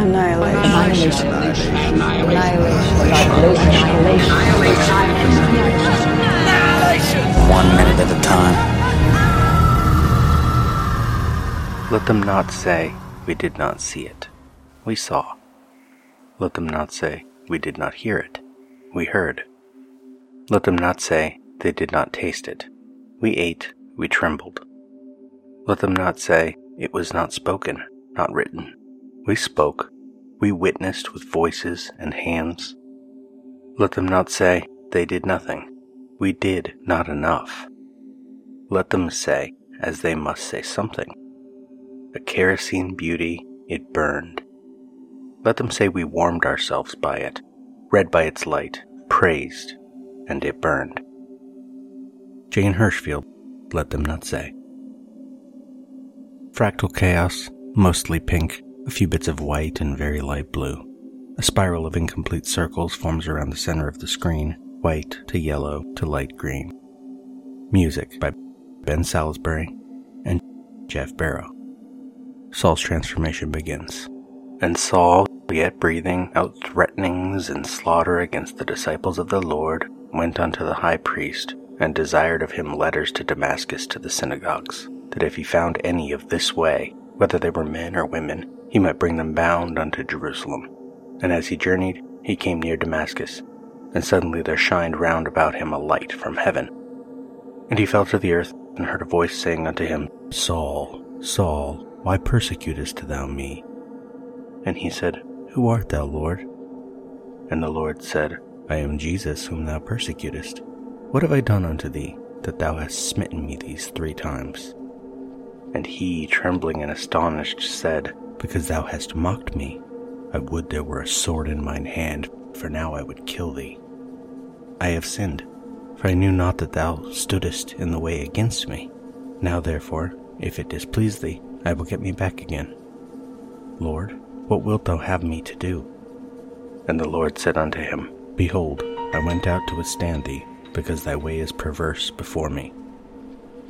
Annihilation. Annihilation. Annihilation. One minute at a time. Let them not say, We did not see it. We saw. Let them not say, We did not hear it. We heard. Let them not say, They did not taste it. We ate, we trembled. Let them not say, It was not spoken, not written. We spoke, we witnessed with voices and hands. Let them not say, They did nothing. We did not enough. Let them say, as they must say something. A kerosene beauty, it burned. Let them say we warmed ourselves by it, read by its light, praised, and it burned. Jane Hirshfield, let them not say. Fractal chaos, mostly pink, a few bits of white and very light blue. A spiral of incomplete circles forms around the center of the screen, white to yellow to light green. Music by Ben Salisbury and Geoff Barrow. Saul's transformation begins. And Saul, yet breathing out threatenings and slaughter against the disciples of the Lord, went unto the high priest, and desired of him letters to Damascus to the synagogues, that if he found any of this way, whether they were men or women, he might bring them bound unto Jerusalem. And as he journeyed, he came near Damascus, and suddenly there shined round about him a light from heaven. And he fell to the earth, and heard a voice saying unto him, Saul, Saul, why persecutest thou me? And he said, Who art thou, Lord? And the Lord said, I am Jesus whom thou persecutest. What have I done unto thee, that thou hast smitten me these three times? And he, trembling and astonished, said, Because thou hast mocked me, I would there were a sword in mine hand, for now I would kill thee. I have sinned, for I knew not that thou stoodest in the way against me. Now therefore, if it displease thee, I will get me back again. Lord, what wilt thou have me to do? And the Lord said unto him, Behold, I went out to withstand thee, because thy way is perverse before me.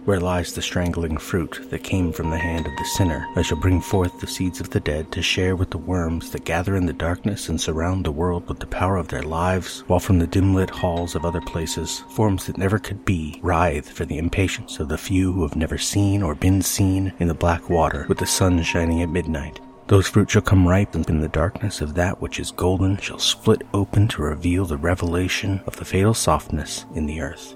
Where lies the strangling fruit that came from the hand of the sinner? I shall bring forth the seeds of the dead to share with the worms that gather in the darkness and surround the world with the power of their lives, while from the dim lit halls of other places, forms that never could be writhe for the impatience of the few who have never seen or been seen in the black water with the sun shining at midnight. Those fruit shall come ripe, and in the darkness of that which is golden shall split open to reveal the revelation of the fatal softness in the earth.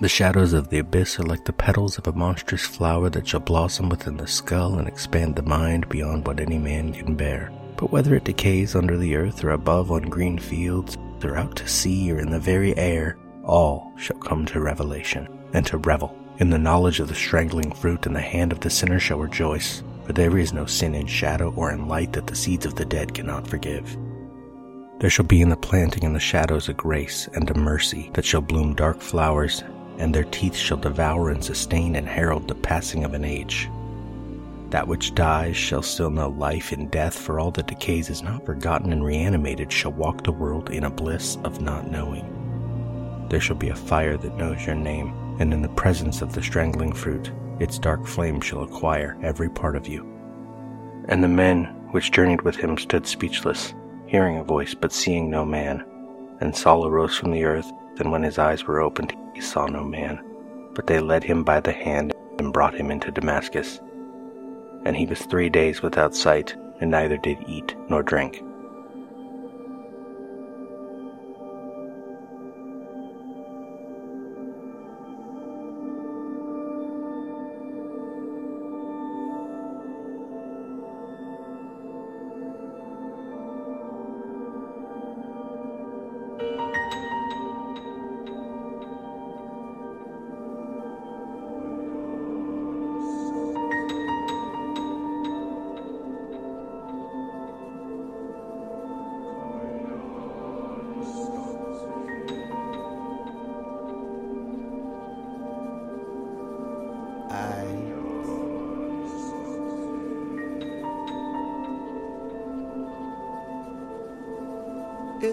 The shadows of the abyss are like the petals of a monstrous flower that shall blossom within the skull and expand the mind beyond what any man can bear. But whether it decays under the earth or above on green fields, or out to sea or in the very air, all shall come to revelation, and to revel in the knowledge of the strangling fruit, and the hand of the sinner shall rejoice. For there is no sin in shadow or in light that the seeds of the dead cannot forgive. There shall be in the planting and the shadows a grace and a mercy that shall bloom dark flowers and their teeth shall devour and sustain and herald the passing of an age. That which dies shall still know life in death, for all that decays is not forgotten and reanimated shall walk the world in a bliss of not knowing. There shall be a fire that knows your name, and in the presence of the strangling fruit, its dark flame shall acquire every part of you. And the men which journeyed with him stood speechless, hearing a voice but seeing no man. And Saul arose from the earth, and when his eyes were opened, he saw no man, but they led him by the hand and brought him into Damascus. And he was three days without sight, and neither did eat nor drink.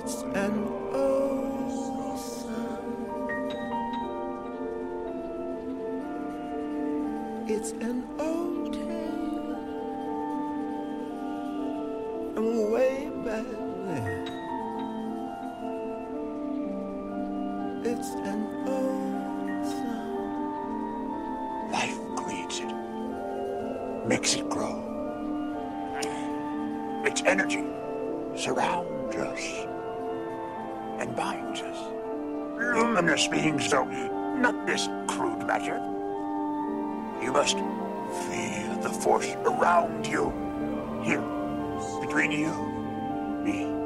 It's an old song. It's an old tale badly. It's an old sound. Life creates it, makes it grow. Its energy surrounds us and binds us. Luminous beings, though, not this crude matter. You must feel the force around you. Here, between you, me,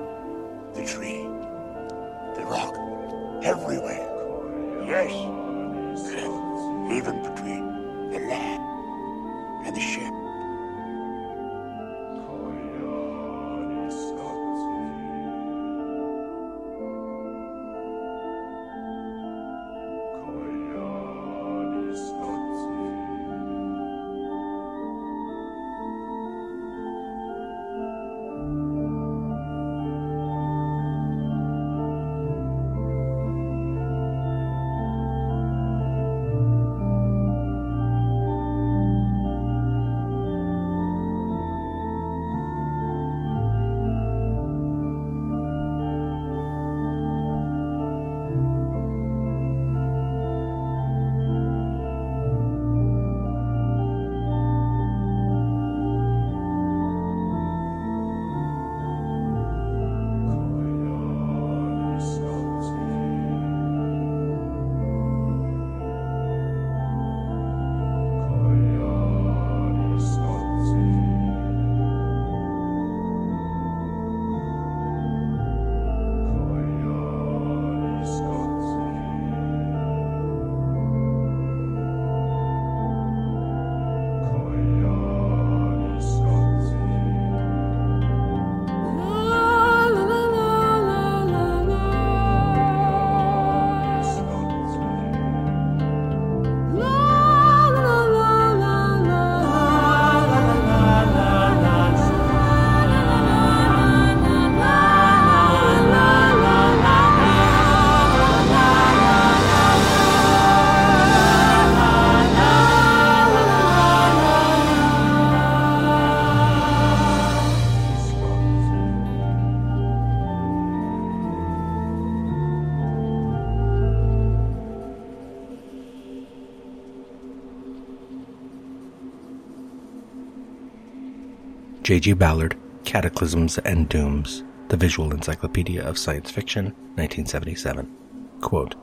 J.G. Ballard, Cataclysms and Dooms, The Visual Encyclopedia of Science Fiction, 1977. Quote,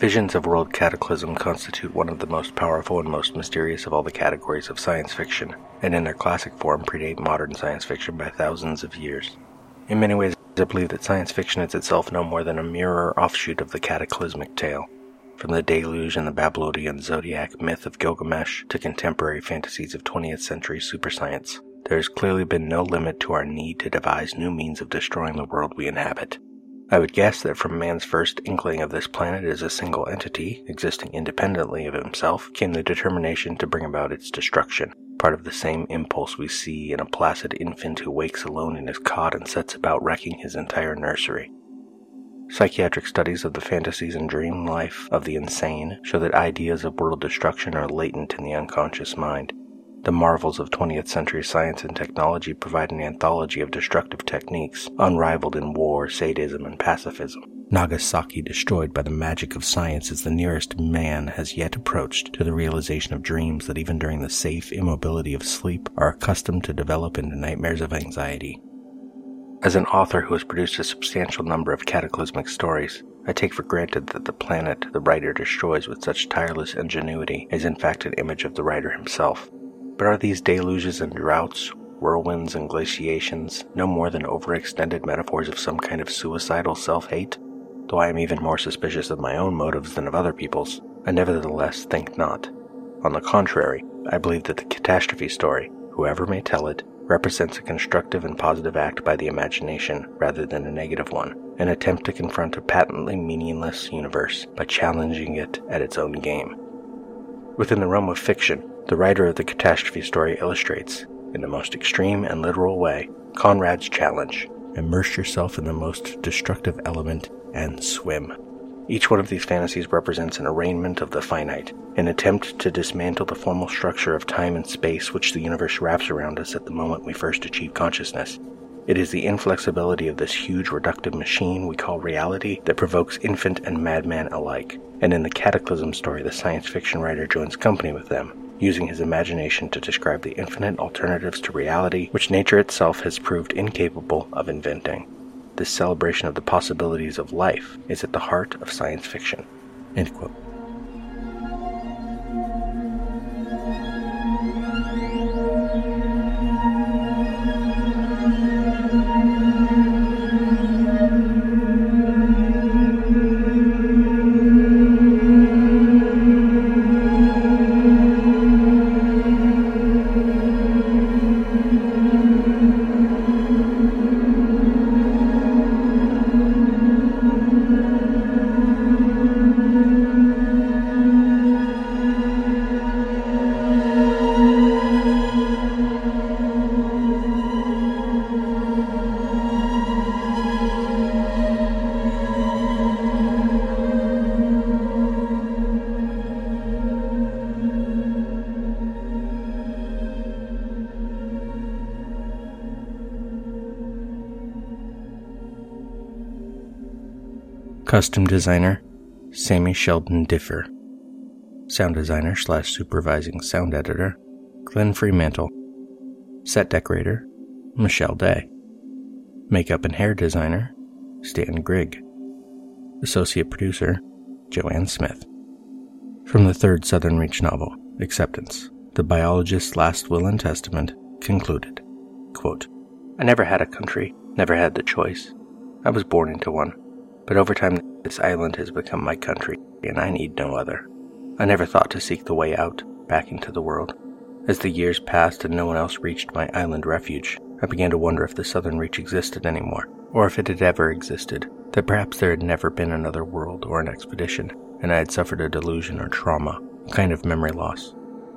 Visions of world cataclysm constitute one of the most powerful and most mysterious of all the categories of science fiction, and in their classic form predate modern science fiction by thousands of years. In many ways, I believe that science fiction is itself no more than a mirror offshoot of the cataclysmic tale. From the deluge and the Babylonian zodiac myth of Gilgamesh to contemporary fantasies of 20th century superscience, there has clearly been no limit to our need to devise new means of destroying the world we inhabit. I would guess that from man's first inkling of this planet as a single entity, existing independently of himself, came the determination to bring about its destruction, part of the same impulse we see in a placid infant who wakes alone in his cot and sets about wrecking his entire nursery. Psychiatric studies of the fantasies and dream life of the insane show that ideas of world destruction are latent in the unconscious mind, the marvels of 20th century science and technology provide an anthology of destructive techniques, unrivaled in war, sadism, and pacifism. Nagasaki destroyed by the magic of science is the nearest man has yet approached to the realization of dreams that even during the safe immobility of sleep are accustomed to develop into nightmares of anxiety. As an author who has produced a substantial number of cataclysmic stories, I take for granted that the planet the writer destroys with such tireless ingenuity is in fact an image of the writer himself. But are these deluges and droughts, whirlwinds and glaciations, no more than overextended metaphors of some kind of suicidal self hate? Though I am even more suspicious of my own motives than of other people's, I nevertheless think not. On the contrary, I believe that the catastrophe story, whoever may tell it, represents a constructive and positive act by the imagination rather than a negative one, an attempt to confront a patently meaningless universe by challenging it at its own game. Within the realm of fiction, the writer of the catastrophe story illustrates, in the most extreme and literal way, Conrad's challenge immerse yourself in the most destructive element and swim. Each one of these fantasies represents an arraignment of the finite, an attempt to dismantle the formal structure of time and space which the universe wraps around us at the moment we first achieve consciousness. It is the inflexibility of this huge reductive machine we call reality that provokes infant and madman alike. And in the Cataclysm story, the science fiction writer joins company with them, using his imagination to describe the infinite alternatives to reality which nature itself has proved incapable of inventing. This celebration of the possibilities of life is at the heart of science fiction. End quote. Custom designer, Sammy Sheldon Differ. Sound designer slash supervising sound editor, Glenn Freemantle. Set decorator, Michelle Day. Makeup and hair designer, Stan Grigg. Associate producer, Joanne Smith. From the third Southern Reach novel, Acceptance, the biologist's last will and testament concluded. Quote, I never had a country, never had the choice. I was born into one. But over time, this island has become my country, and I need no other. I never thought to seek the way out, back into the world. As the years passed and no one else reached my island refuge, I began to wonder if the Southern Reach existed anymore, or if it had ever existed, that perhaps there had never been another world or an expedition, and I had suffered a delusion or trauma, a kind of memory loss.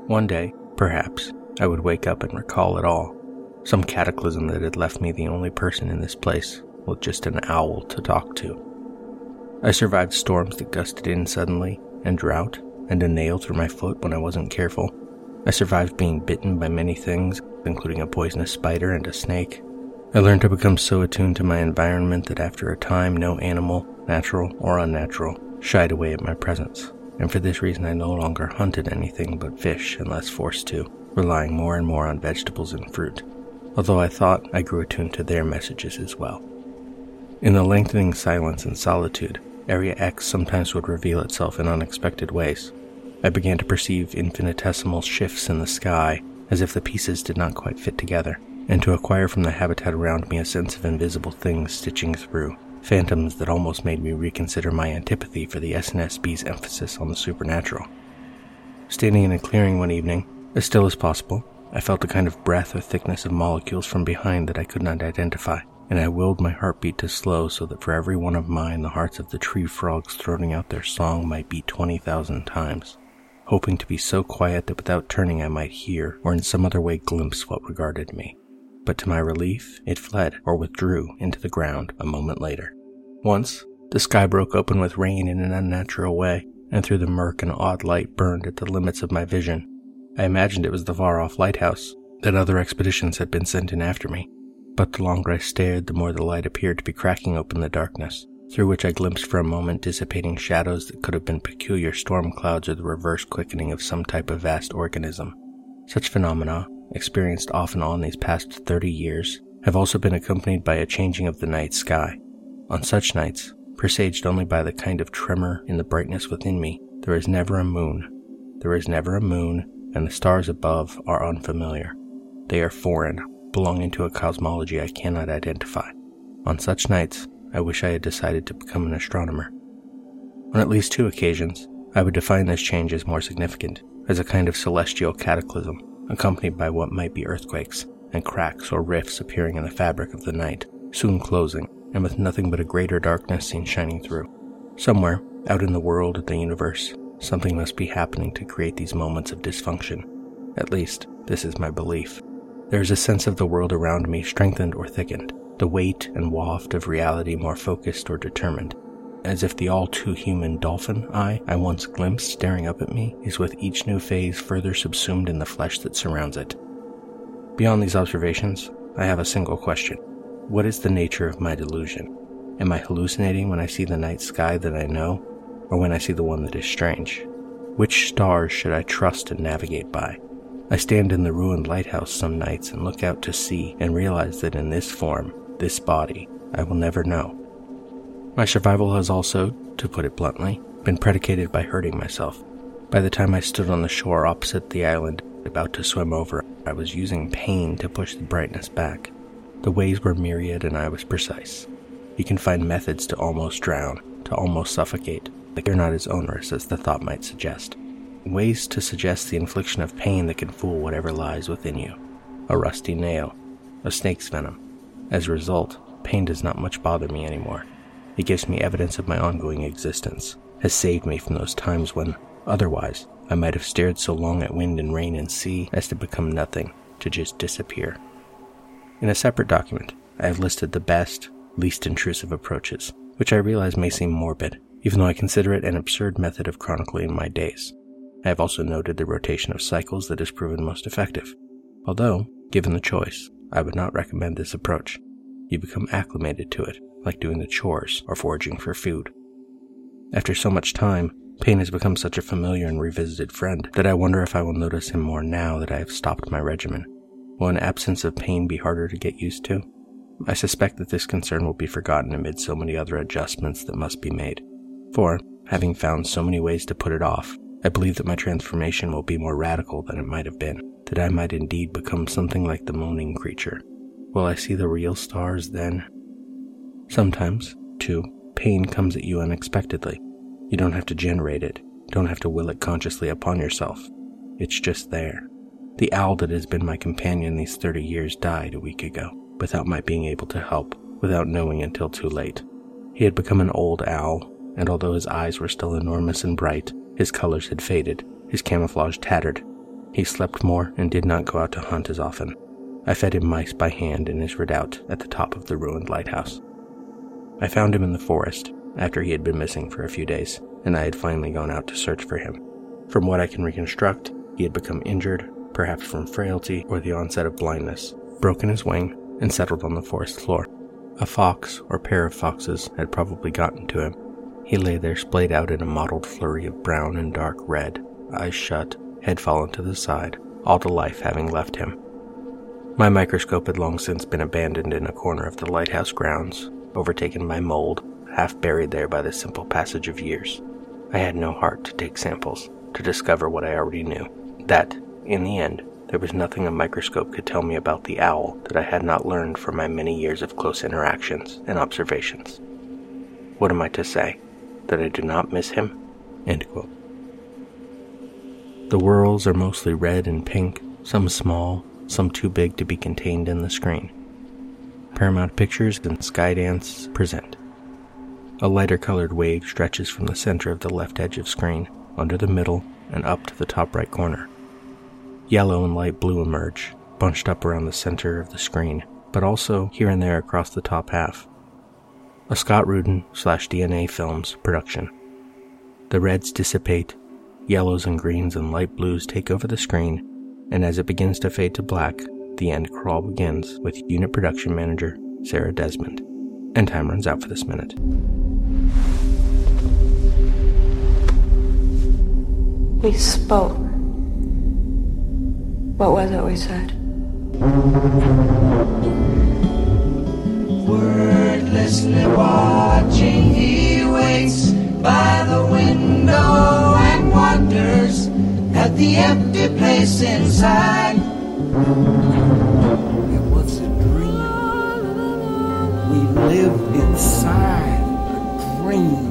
One day, perhaps, I would wake up and recall it all. Some cataclysm that had left me the only person in this place, with just an owl to talk to. I survived storms that gusted in suddenly, and drought, and a nail through my foot when I wasn't careful. I survived being bitten by many things, including a poisonous spider and a snake. I learned to become so attuned to my environment that after a time, no animal, natural or unnatural, shied away at my presence. And for this reason, I no longer hunted anything but fish unless forced to, relying more and more on vegetables and fruit. Although I thought I grew attuned to their messages as well. In the lengthening silence and solitude, Area X sometimes would reveal itself in unexpected ways. I began to perceive infinitesimal shifts in the sky, as if the pieces did not quite fit together, and to acquire from the habitat around me a sense of invisible things stitching through, phantoms that almost made me reconsider my antipathy for the S&SB's emphasis on the supernatural. Standing in a clearing one evening, as still as possible, I felt a kind of breath or thickness of molecules from behind that I could not identify and I willed my heartbeat to slow so that for every one of mine the hearts of the tree frogs throating out their song might beat 20,000 times, hoping to be so quiet that without turning I might hear or in some other way glimpse what regarded me. But to my relief, it fled or withdrew into the ground a moment later. Once, the sky broke open with rain in an unnatural way, and through the murk an odd light burned at the limits of my vision. I imagined it was the far off lighthouse, that other expeditions had been sent in after me, but the longer I stared, the more the light appeared to be cracking open the darkness, through which I glimpsed for a moment dissipating shadows that could have been peculiar storm clouds or the reverse quickening of some type of vast organism. Such phenomena, experienced off and on these past 30 years, have also been accompanied by a changing of the night sky. On such nights, presaged only by the kind of tremor in the brightness within me, there is never a moon. There is never a moon, and the stars above are unfamiliar. They are foreign, belonging to a cosmology I cannot identify. On such nights, I wish I had decided to become an astronomer. On at least two occasions, I would define this change as more significant, as a kind of celestial cataclysm, accompanied by what might be earthquakes, and cracks or rifts appearing in the fabric of the night, soon closing, and with nothing but a greater darkness seen shining through. Somewhere, out in the world of the universe, something must be happening to create these moments of dysfunction. At least, this is my belief. There is a sense of the world around me strengthened or thickened, the weight and waft of reality more focused or determined, as if the all too human dolphin eye I once glimpsed staring up at me is with each new phase further subsumed in the flesh that surrounds it. Beyond these observations, I have a single question. What is the nature of my delusion? Am I hallucinating when I see the night sky that I know, or when I see the one that is strange? Which stars should I trust and navigate by? I stand in the ruined lighthouse some nights and look out to sea and realize that in this form, this body, I will never know. My survival has also, to put it bluntly, been predicated by hurting myself. By the time I stood on the shore opposite the island, about to swim over, I was using pain to push the brightness back. The ways were myriad and I was precise. You can find methods to almost drown, to almost suffocate, but they're not as onerous as the thought might suggest. Ways to suggest the infliction of pain that can fool whatever lies within you. A rusty nail, a snake's venom. As a result, pain does not much bother me anymore. It gives me evidence of my ongoing existence, has saved me from those times when, otherwise, I might have stared so long at wind and rain and sea as to become nothing, to just disappear. In a separate document, I have listed the best, least intrusive approaches, which I realize may seem morbid, even though I consider it an absurd method of chronicling my days. I have also noted the rotation of cycles that has proven most effective. Although, given the choice, I would not recommend this approach. You become acclimated to it, like doing the chores or foraging for food. After so much time, pain has become such a familiar and revisited friend that I wonder if I will notice him more now that I have stopped my regimen. Will an absence of pain be harder to get used to? I suspect that this concern will be forgotten amid so many other adjustments that must be made. For, having found so many ways to put it off, I believe that my transformation will be more radical than it might have been, that I might indeed become something like the moaning creature. Will I see the real stars then? Sometimes, too, pain comes at you unexpectedly. You don't have to generate it, don't have to will it consciously upon yourself. It's just there. The owl that has been my companion these 30 years died a week ago, without my being able to help, without knowing until too late. He had become an old owl, and although his eyes were still enormous and bright, his colors had faded, his camouflage tattered. He slept more and did not go out to hunt as often. I fed him mice by hand in his redoubt at the top of the ruined lighthouse. I found him in the forest after he had been missing for a few days, and I had finally gone out to search for him. From what I can reconstruct, he had become injured, perhaps from frailty or the onset of blindness, broken his wing, and settled on the forest floor. A fox or pair of foxes had probably gotten to him. He lay there splayed out in a mottled flurry of brown and dark red, eyes shut, head fallen to the side, all the life having left him. My microscope had long since been abandoned in a corner of the lighthouse grounds, overtaken by mold, half buried there by the simple passage of years. I had no heart to take samples, to discover what I already knew that, in the end, there was nothing a microscope could tell me about the owl that I had not learned from my many years of close interactions and observations. What am I to say? That I do not miss him? The whorls are mostly red and pink, some small, some too big to be contained in the screen. Paramount Pictures and Skydance present. A lighter colored wave stretches from the center of the left edge of screen, under the middle, and up to the top right corner. Yellow and light blue emerge, bunched up around the center of the screen, but also here and there across the top half. A Scott Rudin slash DNA Films production. The reds dissipate, yellows and greens and light blues take over the screen, and as it begins to fade to black, the end crawl begins with unit production manager Sarah Desmond. And time runs out for this minute. We spoke. What was it we said? Wordlessly watching, he waits by the window and wonders at the empty place inside. It was a dream. We lived inside a dream.